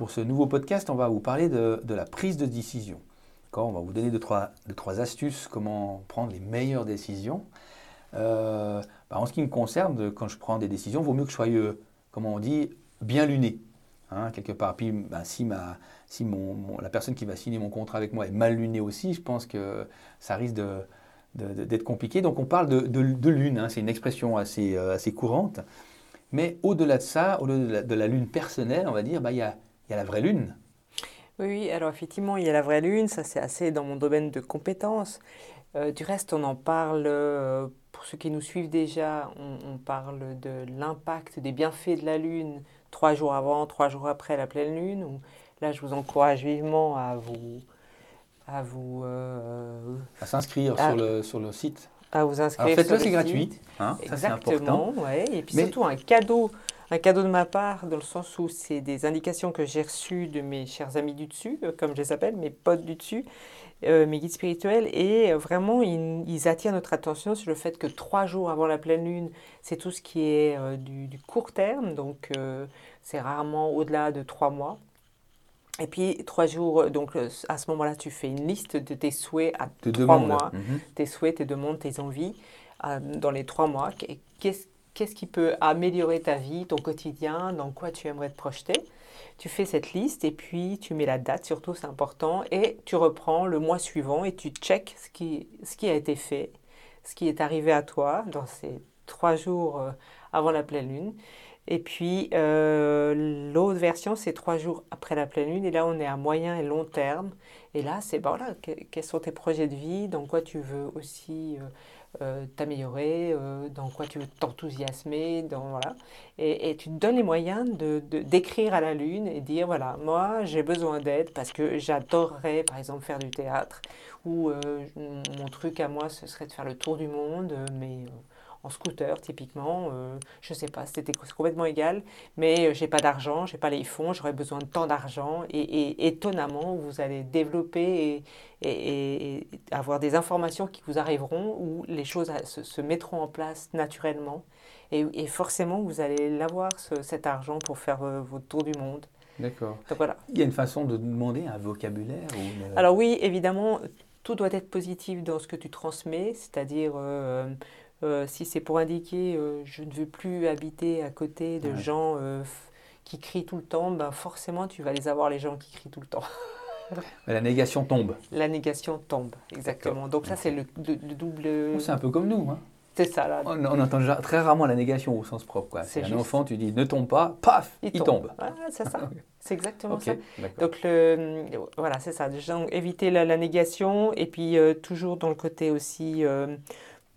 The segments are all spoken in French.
pour ce nouveau podcast, on va vous parler de, la prise de décision. On va vous donner deux trois, trois, astuces comment prendre les meilleures décisions. Euh, bah, en ce qui me concerne, quand je prends des décisions, il vaut mieux que je sois, euh, comment on dit, bien luné. Hein, quelque part. Puis bah, si, ma, si mon, la personne qui va signer mon contrat avec moi est mal lunée aussi, je pense que ça risque d'être compliqué. Donc on parle de, lune, hein. c'est une expression assez, euh, assez courante. Mais au-delà de ça, au-delà de, la lune personnelle, on va dire, bah, il y, a, y a la vraie lune. Oui, alors effectivement, il y a la vraie lune, ça c'est assez dans mon domaine de compétences. Euh, du reste, on en parle, euh, pour ceux qui nous suivent déjà, on, parle de l'impact des bienfaits de la lune trois jours avant, trois jours après la pleine lune. là, je vous encourage vivement à vous... À, vous, euh, à s'inscrire sur le, sur le site à vous inscrire. Faites-le, c'est gratuit. Hein, Exactement, ouais. Et puis surtout un cadeau, un cadeau de ma part, dans le sens où c'est des indications que j'ai reçues de mes chers amis du dessus, euh, comme je les appelle, mes potes du dessus, euh, mes guides spirituels, et euh, vraiment ils, attirent notre attention sur le fait que trois jours avant la pleine lune, c'est tout ce qui est du, du, court terme, donc c'est rarement au-delà de trois mois. Et puis, trois jours, euh, donc euh, à ce moment-là, tu fais une liste de tes souhaits à trois mois, mhm. tes souhaits, tes demandes, tes envies euh, dans les trois mois. Qu'est-ce qui peut améliorer ta vie, ton quotidien, dans quoi tu aimerais te projeter? Tu fais cette liste et puis tu mets la date, surtout c'est important, et tu reprends le mois suivant et tu check ce qui, ce qui a été fait, ce qui est arrivé à toi dans ces trois jours avant la pleine lune. Et puis euh, l'autre version, c'est trois jours après la pleine lune. Et là, on est à moyen et long terme. Et là, c'est bon, voilà, quels sont tes projets de vie, dans quoi tu veux aussi euh, euh, t'améliorer, dans quoi tu veux t'enthousiasmer, voilà. Et, tu te donnes les moyens de d'écrire à la lune et dire voilà, moi j'ai besoin d'aide parce que j'adorerais par exemple faire du théâtre ou mon truc à moi ce serait de faire le tour du monde, mais en scooter typiquement. Euh, je ne sais pas, c'était complètement égal, mais euh, j'ai pas d'argent, j'ai pas les fonds, j'aurais besoin de tant d'argent. Et, étonnamment, vous allez développer et, avoir des informations qui vous arriveront où les choses se, mettront en place naturellement. Et, forcément, vous allez l'avoir, cet argent, pour faire euh, votre tour du monde. D'accord. Voilà. Il y a une façon de demander un vocabulaire Alors oui, évidemment, tout doit être positif dans ce que tu transmets, c'est-à-dire euh, si c'est pour indiquer euh, je ne veux plus habiter à côté de gens euh, qui crient tout le temps, ben forcément tu vas les avoir les gens qui crient tout le temps. la négation tombe. La négation tombe, exactement. Donc ça c'est le, double... C'est un peu comme nous. Hein. C'est ça là. On, entend très rarement la négation au sens propre. Quoi. C'est un enfant, tu dis ne tombe pas, paf, il, tombe. c'est ça. C'est exactement ça. Donc le, voilà, c'est ça. éviter la, négation et puis toujours dans le côté aussi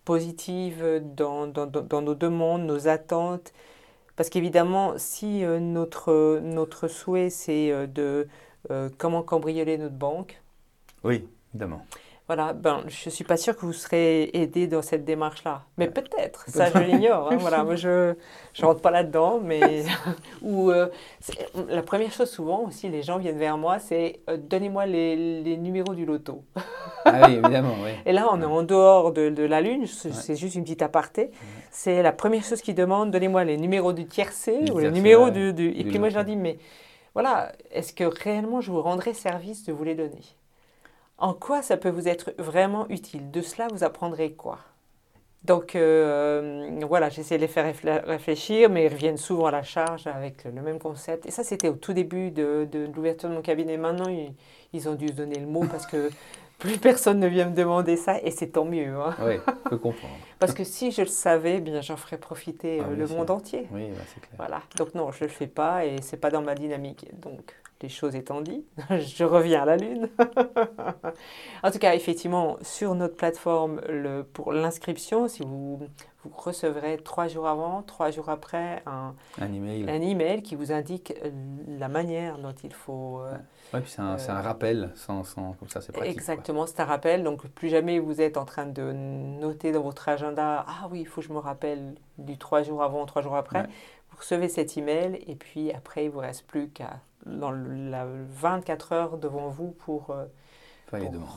positive dans, dans, dans, nos demandes, nos attentes. Parce qu'évidemment, si euh, notre, notre souhait, c'est euh, de euh, comment cambrioler notre banque. Oui, évidemment. Voilà, ben, je ne suis pas sûre que vous serez aidé dans cette démarche-là. Mais peut-être, ça je l'ignore. Hein, voilà, moi je ne rentre pas là-dedans. Mais ou, la première chose souvent aussi, les gens viennent vers moi, c'est donnez-moi les, les, numéros du loto. Ah oui, évidemment, oui. Et là, on est en dehors de, de la Lune, c'est juste une petite aparté. C'est la première chose qu'ils demandent, donnez-moi les numéros du tiercé ou les numéros du, Et puis moi, je leur dis, mais voilà, est-ce que réellement je vous rendrai service de vous les donner? En quoi ça peut vous être vraiment utile? De cela, vous apprendrez quoi? Donc euh, voilà, j'essaie de les faire réfléchir, mais ils reviennent souvent à la charge avec le même concept. Et ça, c'était au tout début de, de, l'ouverture de mon cabinet. Maintenant, ils, ils, ont dû se donner le mot parce que plus personne ne vient me demander ça et c'est tant mieux. Hein. Oui, je peux comprendre. Parce que si je le savais, bien j'en ferais profiter ah euh, le monde entier. Oui, bah, c'est clair. Voilà. Donc non, je ne le fais pas et c'est pas dans ma dynamique. Donc les choses étant dites, je reviens à la lune. en tout cas, effectivement, sur notre plateforme le, pour l'inscription, si vous vous recevrez trois jours avant, trois jours après un, un, email. un email qui vous indique la manière dont il faut. Euh, oui, puis c'est un, un, euh, rappel, sans, sans, comme ça c'est pratique. Exactement, c'est un rappel. Donc plus jamais vous êtes en train de noter dans votre agenda Ah oui, il faut que je me rappelle du trois jours avant, trois jours après. Vous recevez cet email et puis après, il ne vous reste plus qu'à dans la 24 heures devant vous pour. Euh,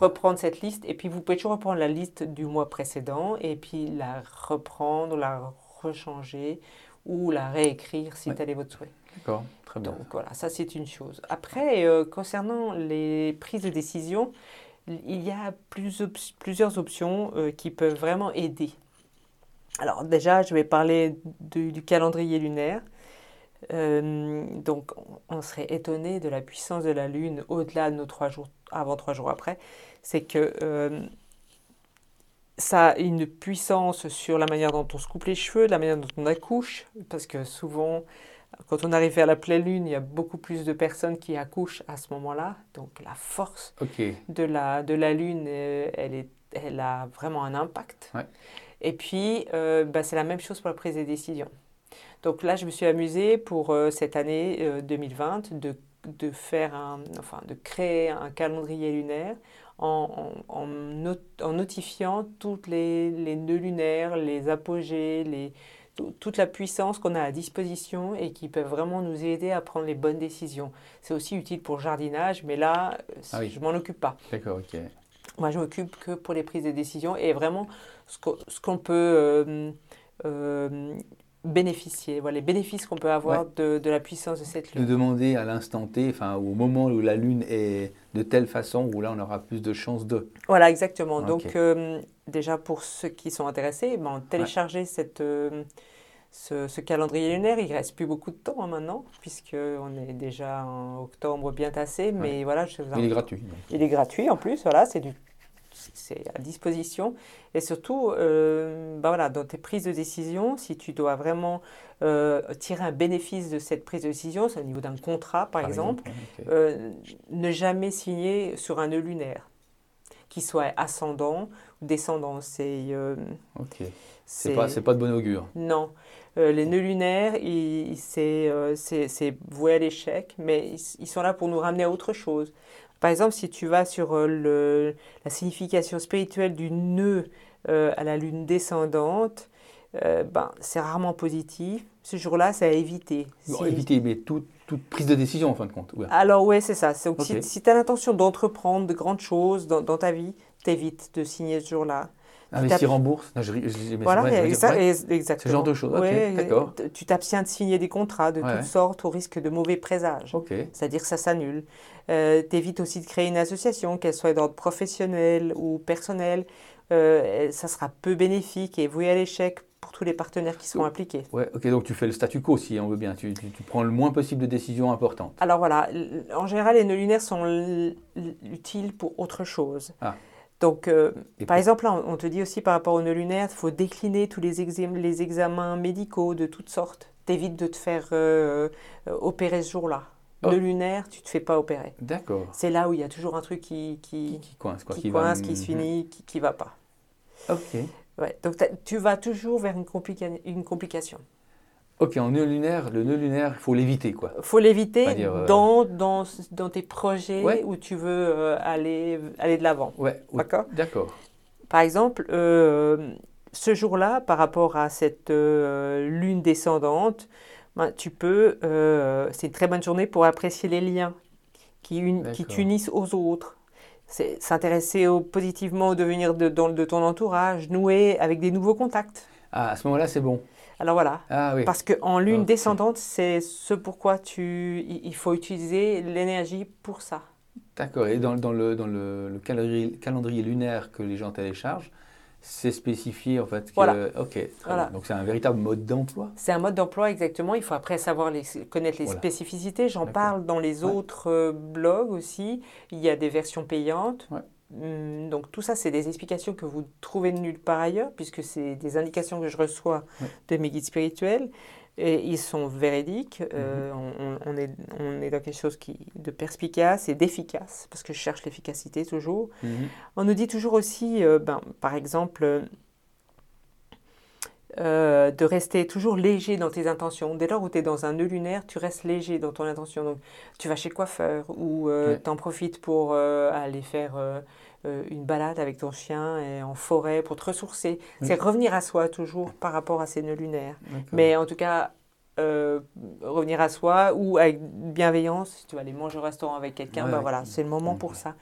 reprendre cette liste. Et puis, vous pouvez toujours reprendre la liste du mois précédent et puis la reprendre, la rechanger ou la réécrire si tel est votre souhait. D'accord, très bien. Donc voilà, ça c'est une chose. Après, concernant les prises de décision, il y a plusieurs options qui peuvent vraiment aider. Alors déjà, je vais parler du calendrier lunaire. Euh, donc, on serait étonné de la puissance de la Lune au-delà de nos trois jours avant, trois jours après. C'est que euh, ça a une puissance sur la manière dont on se coupe les cheveux, la manière dont on accouche, parce que souvent, quand on arrive à la pleine lune, il y a beaucoup plus de personnes qui accouchent à ce moment-là. Donc, la force de, la, de la lune, euh, elle, est, elle a vraiment un impact. Et puis, bah, c'est la même chose pour la prise des décisions. Donc là, je me suis amusée pour euh, cette année 2020 euh, de, de, faire un, enfin, de créer un calendrier lunaire en, en, en, notifiant toutes les, les, nœuds lunaires, les apogées, les, toute la puissance qu'on a à disposition et qui peuvent vraiment nous aider à prendre les bonnes décisions. C'est aussi utile pour le jardinage, mais là, ah je ne m'en occupe pas. D'accord, ok. Moi, je m'occupe que pour les prises de décision et vraiment ce qu'on peut euh, bénéficier, voilà, les bénéfices qu'on peut avoir de, de, la puissance de cette lune. De demander à l'instant T, enfin au moment où la lune est de telle façon où là on aura plus de chances de. Voilà, exactement. Donc euh, déjà pour ceux qui sont intéressés, ben, télécharger cette, euh, ce, calendrier lunaire. Il reste plus beaucoup de temps hein, maintenant puisqu'on est déjà en octobre bien tassé, mais voilà. Je Il est gratuit. Il est gratuit en plus, voilà, c'est du c'est à disposition. Et surtout, euh, bah voilà, dans tes prises de décision, si tu dois vraiment euh, tirer un bénéfice de cette prise de décision, c'est au niveau d'un contrat par, exemple, euh, ne jamais signer sur un nœud lunaire, qui soit ascendant ou descendant. C'est ok. C'est pas, pas de bon augure. Non. les nœuds lunaires, c'est voué à l'échec, mais ils, sont là pour nous ramener à autre chose. Par exemple, si tu vas sur euh, le, la signification spirituelle du nœud euh, à la lune descendante, euh, ben, c'est rarement positif. Ce jour-là, c'est à éviter. éviter, mais toute prise de décision en fin de compte. Alors oui, c'est ça. Si, tu as l'intention d'entreprendre de grandes choses dans, dans ta vie, t'évites de signer ce jour-là. Investir en bourse non, je, Voilà, exactement. Ce genre de choses, d'accord. Tu t'abstiens de signer des contrats de toutes sortes au risque de mauvais présages. C'est-à-dire que ça s'annule. Euh, T'évites aussi de créer une association, qu'elle soit d'ordre professionnel ou personnel. Euh, ça sera peu bénéfique et voué à l'échec pour tous les partenaires qui seront impliqués. Ouais, ok, donc tu fais le statu quo si on veut bien. Tu, tu, prends le moins possible de décisions importantes. Alors voilà, en général, les nœuds lunaires sont utiles pour autre chose. Ah. Donc, euh, par exemple, on te dit aussi par rapport aux nœuds lunaires, il faut décliner tous les, les, examens médicaux de toutes sortes. T'évites de te faire euh, euh, opérer ce jour-là. Oh. Nœud lunaire, tu ne te fais pas opérer. D'accord. C'est là où il y a toujours un truc qui, qui, qui, coince, quoi, qui, coince, qui se finit, qui ne va pas. Ok. Ouais, donc tu vas toujours vers une, une complication. Ok, en nœud lunaire, le nœud lunaire, il faut l'éviter, quoi. Il faut l'éviter euh, dans, dans, dans, tes projets où tu veux euh, aller, aller de l'avant. Ouais, d'accord? D'accord. Par exemple, euh, ce jour-là, par rapport à cette lune descendante, ben, tu peux, c'est une très bonne journée pour apprécier les liens qui, une, qui t'unissent aux autres. C'est s'intéresser positivement au devenir de, de ton entourage, nouer avec des nouveaux contacts. Ah, à ce moment-là, c'est bon. Alors voilà, ah parce qu'en lune descendante, c'est ce pourquoi tu, il faut utiliser l'énergie pour ça. D'accord, et dans, le, dans le, calendrier, lunaire que les gens téléchargent, c'est spécifié en fait. voilà. Ok, donc c'est un véritable mode d'emploi? C'est un mode d'emploi exactement, il faut après savoir les, connaître les spécificités. J'en parle dans les autres euh, blogs aussi, il y a des versions payantes. Donc tout ça, c'est des explications que vous trouvez nulle part ailleurs, puisque c'est des indications que je reçois de mes guides spirituels. Et ils sont véridiques. Euh, mhm. on, est, on est dans quelque chose qui, de perspicace et d'efficace, parce que je cherche l'efficacité toujours. Mhm. On nous dit toujours aussi, euh, ben, par exemple, euh, de rester toujours léger dans tes intentions. Dès lors où tu es dans un nœud lunaire, tu restes léger dans ton intention. Donc, tu vas chez le coiffeur ou euh, tu en profites pour euh, aller faire une balade avec ton chien et en forêt pour te ressourcer. C'est revenir à soi toujours par rapport à ces nœuds lunaires. Mais en tout cas, revenir à soi ou avec bienveillance, si tu vas aller manger au restaurant avec quelqu'un, ben voilà, c'est le moment pour ça.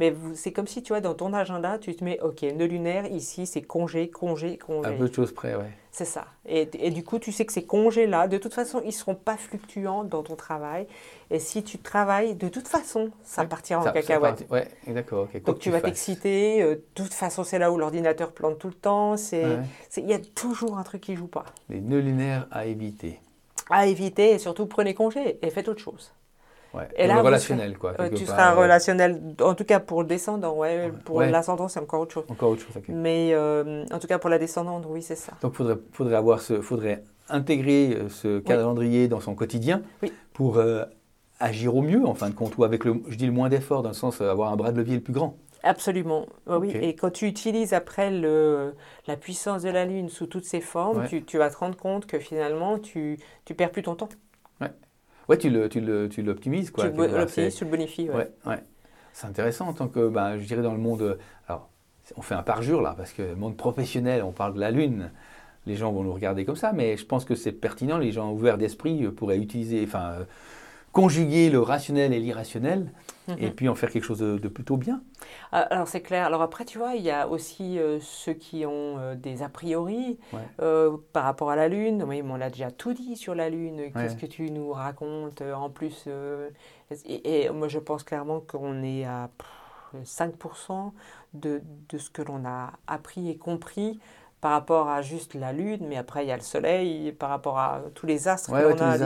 Mais c'est comme si, tu vois, dans ton agenda, tu te mets, OK, nœud lunaire, ici, c'est congé, congé, congé. Un peu de choses près, ouais. C'est ça. Et, et, du coup, tu sais que ces congés-là, de toute façon, ils ne seront pas fluctuants dans ton travail. Et si tu travailles, de toute façon, ça partira en cacahuète. Oui, d'accord. Donc tu, vas t'exciter. Euh, de toute façon, c'est là où l'ordinateur plante tout le temps. Il y a toujours un truc qui ne joue pas. Les nœuds lunaires à éviter. À éviter et surtout prenez congé et faites autre chose. Ouais. Et là, relationnel, quoi. tu seras relationnel, en tout cas pour le descendant, ouais. Pour l'ascendant, c'est encore autre chose. Encore autre chose, ok. Mais euh, en tout cas pour la descendante, oui, c'est ça. Donc, faudrait, faudrait avoir ce, faudrait intégrer euh, ce calendrier dans son quotidien pour euh, agir au mieux, en fin de compte, ou avec le, je dis le moins d'effort, dans le sens avoir un bras de levier le plus grand. Absolument, oui. Et quand tu utilises après le, la puissance de la Lune sous toutes ses formes, tu, tu, vas te rendre compte que finalement, tu ne perds plus ton temps. Ouais, tu l'optimises, tu l'optimises, quoi. Tu l'optimises, tu le bonifies, ouais. ouais, C'est intéressant en tant que, ben, je dirais, dans le monde. Alors, on fait un parjure là, parce que le monde professionnel, on parle de la Lune. Les gens vont nous regarder comme ça, mais je pense que c'est pertinent. Les gens ouverts d'esprit pourraient utiliser, enfin, euh, conjuguer le rationnel et l'irrationnel et mhm. puis en faire quelque chose de, plutôt bien. Ah, alors c'est clair. Alors après, tu vois, il y a aussi euh, ceux qui ont euh, des a priori euh, par rapport à la Lune. Oui, on l'a déjà tout dit sur la Lune. Qu'est-ce que tu nous racontes en plus et, moi, je pense clairement qu'on est à 5% de, de, ce que l'on a appris et compris par rapport à juste la Lune, mais après il y a le Soleil, par rapport à tous les astres ouais, qu'on a.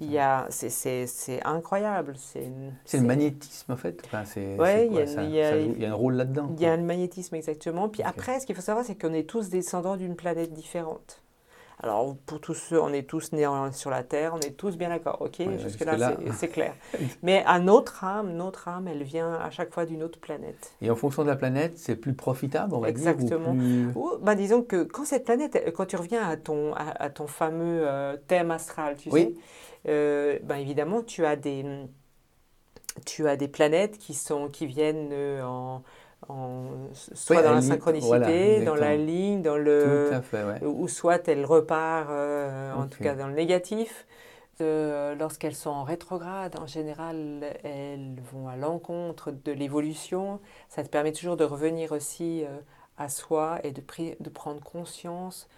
il y a, c'est, incroyable. C'est, le magnétisme en fait. Enfin, il y, a un rôle là-dedans. Il y a le magnétisme exactement. Puis après, ce qu'il faut savoir, c'est qu'on est tous descendants d'une planète différente. Alors, pour tous ceux, on est tous nés sur la Terre, on est tous bien d'accord, ok Jusque-là, c'est clair. Mais à notre âme, notre âme, elle vient à chaque fois d'une autre planète. Et en fonction de la planète, c'est plus profitable, on va Exactement. dire Exactement. Bah, disons que quand cette planète, quand tu reviens à ton, à, ton fameux euh, thème astral, tu sais, euh, bah, évidemment, tu as des tu as des planètes qui, sont, qui viennent euh, en, soit dans la synchronicité, dans la ligne, dans le, ou soit elle repart, euh, en tout cas dans le négatif. Lorsqu'elles sont en rétrograde, en général, elles vont à l'encontre de l'évolution. Ça te permet toujours de revenir aussi euh, à soi et de, de prendre conscience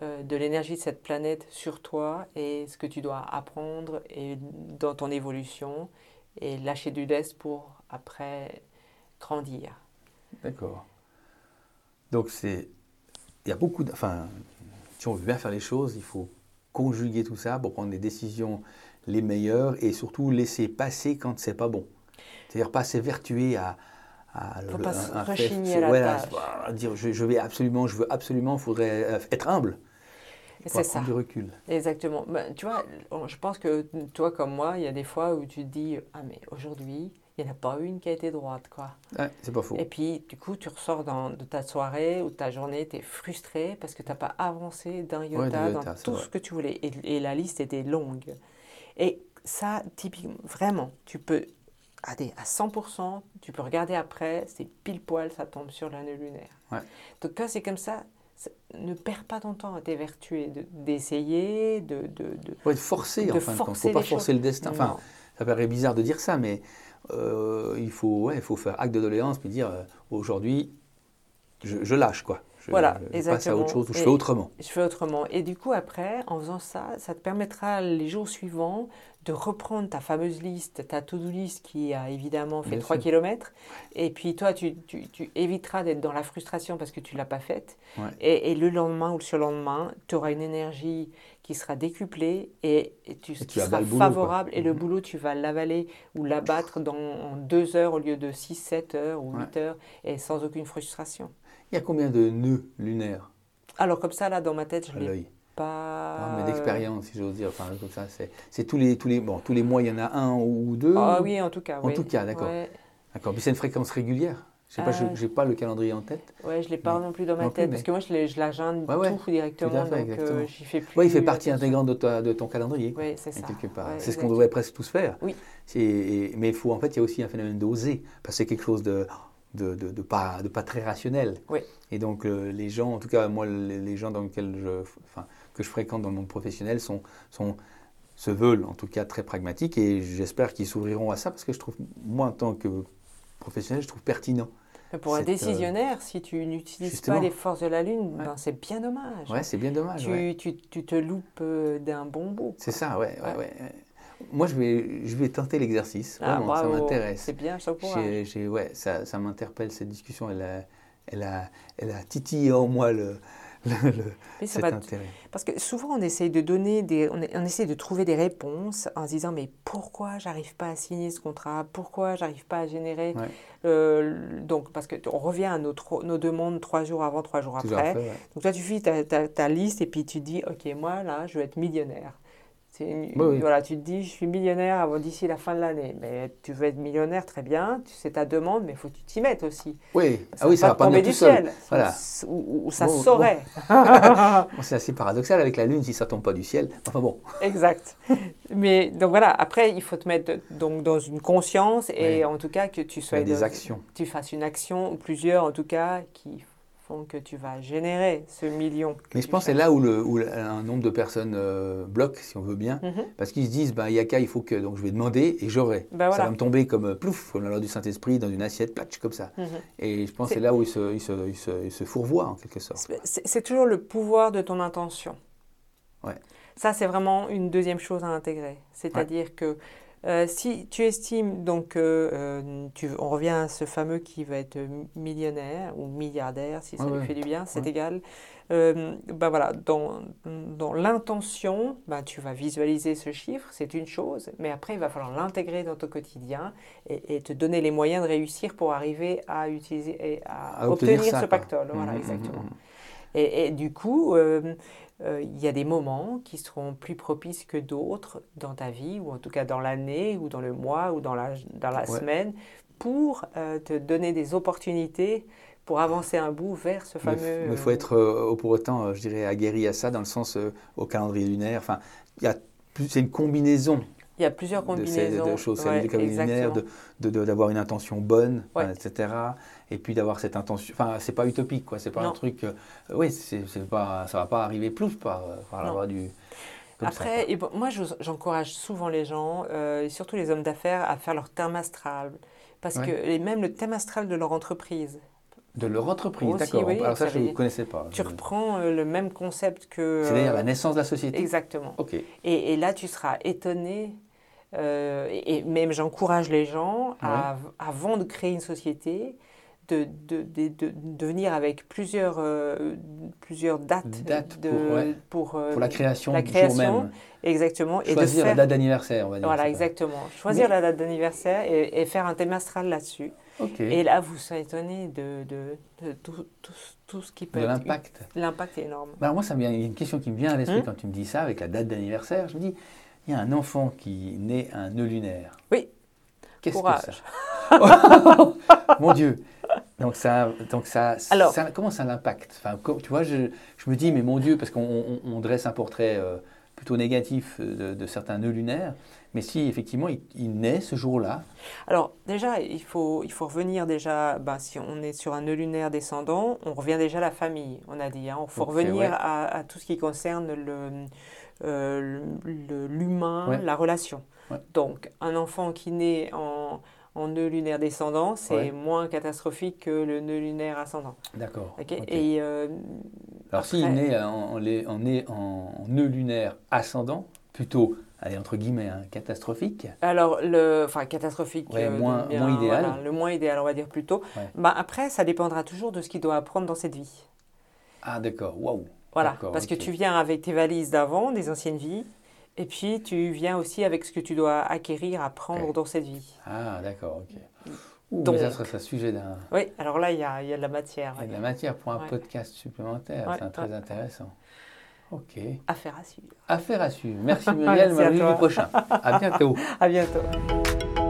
euh, de l'énergie de cette planète sur toi et ce que tu dois apprendre et dans ton évolution et lâcher du lest pour après grandir. D'accord. Donc c'est, il y a beaucoup, de, enfin, si on veut bien faire les choses, il faut conjuguer tout ça pour prendre les décisions les meilleures et surtout laisser passer quand c'est pas bon. C'est-à-dire pas s'évertuer à, à faut pas se rechigner à la tâche. À dire je, je, vais absolument, je veux absolument, il faudrait euh, être humble. C'est ça. du recul. Exactement. Ben, tu vois, je pense que toi comme moi, il y a des fois où tu te dis ah mais aujourd'hui il n'y en a pas une qui a été droite, quoi. Ouais, c'est pas faux. Et puis, du coup, tu ressors dans, de ta soirée ou de ta journée, tu es frustré parce que tu n'as pas avancé d'un iota dans tout ce que tu voulais. Et, la liste était longue. Et ça, typiquement, vraiment, tu peux, aller à 100%, tu peux regarder après, c'est pile poil, ça tombe sur l'année lunaire. Ouais. Donc, quand c'est comme ça, ne perds pas ton temps à t'évertuer, d'essayer, de, de, de, de, forcer, de enfin, il ne faut pas forcer le destin. Enfin, ça paraît bizarre de dire ça, mais euh, il, faut, faire acte de doléance puis dire euh, aujourd'hui, je, lâche quoi. Je, voilà, je passe à autre chose ou je fais autrement. Je fais autrement. Et du coup, après, en faisant ça, ça te permettra les jours suivants de reprendre ta fameuse liste, ta to-do list qui a évidemment fait 3 km. Et puis toi, tu, tu, tu éviteras d'être dans la frustration parce que tu ne l'as pas faite. Et, et, le lendemain ou le surlendemain, tu auras une énergie qui sera décuplée et, tu, seras favorable. et le mhm. boulot, tu vas l'avaler ou l'abattre dans 2 heures au lieu de 6, 7 heures ou 8 heures et sans aucune frustration. Il y a combien de nœuds lunaires Alors comme ça, là, dans ma tête, je l'ai pas... mais d'expérience, si j'ose dire. Enfin, comme ça, c'est tous les, tous, les, bon, tous les mois, il y en a un ou deux Ah oui, en tout cas. En tout cas, d'accord. D'accord. Mais c'est une fréquence régulière je sais pas, je n'ai euh, pas le calendrier en tête. Ouais, je l'ai pas non plus dans ma tête, parce que moi, je, l'agende tout directement, fait, donc euh, j'y fais plus. Oui, il fait partie intégrante de, de, ton calendrier. Oui, c'est ça. c'est ce qu'on devrait presque tous faire. Oui. Mais il faut, en fait, il y a aussi un phénomène d'oser, parce que c'est quelque chose de, de, de, pas, de pas très rationnel. Oui. Et donc, euh, les gens, en tout cas, moi, les, gens dans lesquels je, enfin, que je fréquente dans le monde professionnel sont, sont se veulent en tout cas très pragmatiques et j'espère qu'ils s'ouvriront à ça parce que je trouve, moi en tant que professionnel, je trouve pertinent. pour un décisionnaire, si tu n'utilises pas les forces de la Lune, ben, c'est bien dommage. Ouais, c'est bien dommage. Tu, tu, tu te loupes d'un bon bout. C'est ça, ouais, ouais, ouais. Moi, je vais, je vais tenter l'exercice. Ah, ça m'intéresse. C'est bien, ça ouais, ça, ça m'interpelle, cette discussion. Elle a, elle, a, elle a titillé en moi le, parce que souvent, on essaye de donner des, on, on essaye de trouver des réponses en se disant mais pourquoi j'arrive pas à signer ce contrat? Pourquoi j'arrive pas à générer euh, Donc parce que on revient à nos, nos demandes trois jours avant, trois jours après. Donc toi, tu fais ta, ta, ta, liste et puis tu dis ok moi là, je veux être millionnaire. Voilà, tu te dis, je suis millionnaire d'ici la fin de l'année. Mais tu veux être millionnaire, très bien, sais ta demande, mais il faut que tu t'y mettes aussi. Oui, ça ah oui, ça va pas tomber du ciel. Voilà. Ou, ça saurait. c'est assez paradoxal avec la Lune si ça tombe pas du ciel. Enfin bon. Exact. Mais donc voilà, après, il faut te mettre donc, dans une conscience et en tout cas que tu sois. Des actions. Tu fasses une action, ou plusieurs en tout cas, qui que tu vas générer ce million. Mais je pense que c'est là où, le, où, un nombre de personnes euh, bloque, si on veut bien, mhm. parce qu'ils se disent, bah, Yaka, il faut que, donc je vais demander et j'aurai. Bah, ça va me tomber comme euh, plouf, comme la loi du Saint-Esprit, dans une assiette, platch, comme ça. Mhm. Et je pense que c'est là où il se, il se, il se, fourvoie, en quelque sorte. C'est toujours le pouvoir de ton intention. Ouais. Ça, c'est vraiment une deuxième chose à intégrer. C'est-à-dire que euh, si tu estimes, donc, euh, tu, on revient à ce fameux qui va être millionnaire ou milliardaire, si ça lui fait du bien, c'est égal. Euh, bah voilà, dans, dans l'intention, bah, tu vas visualiser ce chiffre, c'est une chose, mais après, il va falloir l'intégrer dans ton quotidien et, te donner les moyens de réussir pour arriver à utiliser et à, obtenir, ce pactole. Voilà, mmh, mmh, exactement. Mmh, et, et, du coup, euh, il y a des moments qui seront plus propices que d'autres dans ta vie, ou en tout cas dans l'année, ou dans le mois, ou dans la, dans la semaine, pour euh, te donner des opportunités pour avancer un bout vers ce fameux... Il faut être euh, pour autant, je dirais, aguerri à ça, dans le sens au calendrier lunaire. Enfin, c'est une combinaison il y a plusieurs combinaisons. De, choses, ouais, d'avoir une intention bonne, etc. Et puis d'avoir cette intention. Enfin, c'est pas utopique, quoi. C'est pas un truc. Euh, oui, c'est, pas, ça va pas arriver plus par, par la du. Après, et moi, j'encourage souvent les gens, euh, surtout les hommes d'affaires, à faire leur thème astral. Parce que, et même le thème astral de leur entreprise. De leur entreprise, d'accord. Alors ça, je ne connaissais pas. Tu reprends euh, le même concept que... C'est-à-dire la naissance de la société Exactement. Ok. Et, et là, tu seras étonné euh, et, même j'encourage les gens, à, avant de créer une société, de, de, de, venir avec plusieurs, euh, plusieurs dates, pour, euh, pour, la création, la création jour même. Choisir et de faire... la date d'anniversaire, on va dire. Voilà, exactement. Choisir la date d'anniversaire et, faire un thème astral Et là, vous serez étonné de, de, tout, tout, ce qui peut de l'impact. L'impact est énorme. Bah, moi, ça me vient, il y a une question qui me vient à l'esprit hum? quand tu me dis ça, avec la date d'anniversaire. Je me dis, il y a un enfant qui naît un nœud lunaire. Oui. Qu'est-ce que ça Mon Dieu. Donc ça, donc ça, Alors, comment ça l'impacte? Enfin, Tu vois, je, je, me dis, mais mon Dieu, parce qu'on dresse un portrait euh, plutôt négatif de, certains nœuds lunaires, mais si effectivement il, naît ce jour-là. Alors déjà, il faut, il faut revenir déjà, ben, si on est sur un nœud lunaire descendant, on revient déjà à la famille, on a dit. Hein, il faut revenir à, à, tout ce qui concerne le euh, l'humain, la relation. Donc, un enfant qui naît en, en nœud lunaire descendant, c'est moins catastrophique que le nœud lunaire ascendant. D'accord. Et euh, Alors, s'il naît en, en, en, nœud lunaire ascendant, plutôt allez, entre guillemets, hein, catastrophique Alors, le, enfin, catastrophique, euh, moins, moins, idéal. le moins idéal, on va dire plutôt. Bah, après, ça dépendra toujours de ce qu'il doit apprendre dans cette vie. Ah, d'accord, waouh voilà, parce que tu viens avec tes valises d'avant, des anciennes vies, et puis tu viens aussi avec ce que tu dois acquérir, apprendre dans cette vie. Ah, d'accord, ok. Donc, mais ça serait un sujet d'un. Oui, alors là, il y a, y a, de la matière. Il y a de la matière pour un podcast supplémentaire, c'est très intéressant. Ok. Affaire à suivre. Affaire à suivre. Merci Muriel, Merci à du prochain. À bientôt. à bientôt.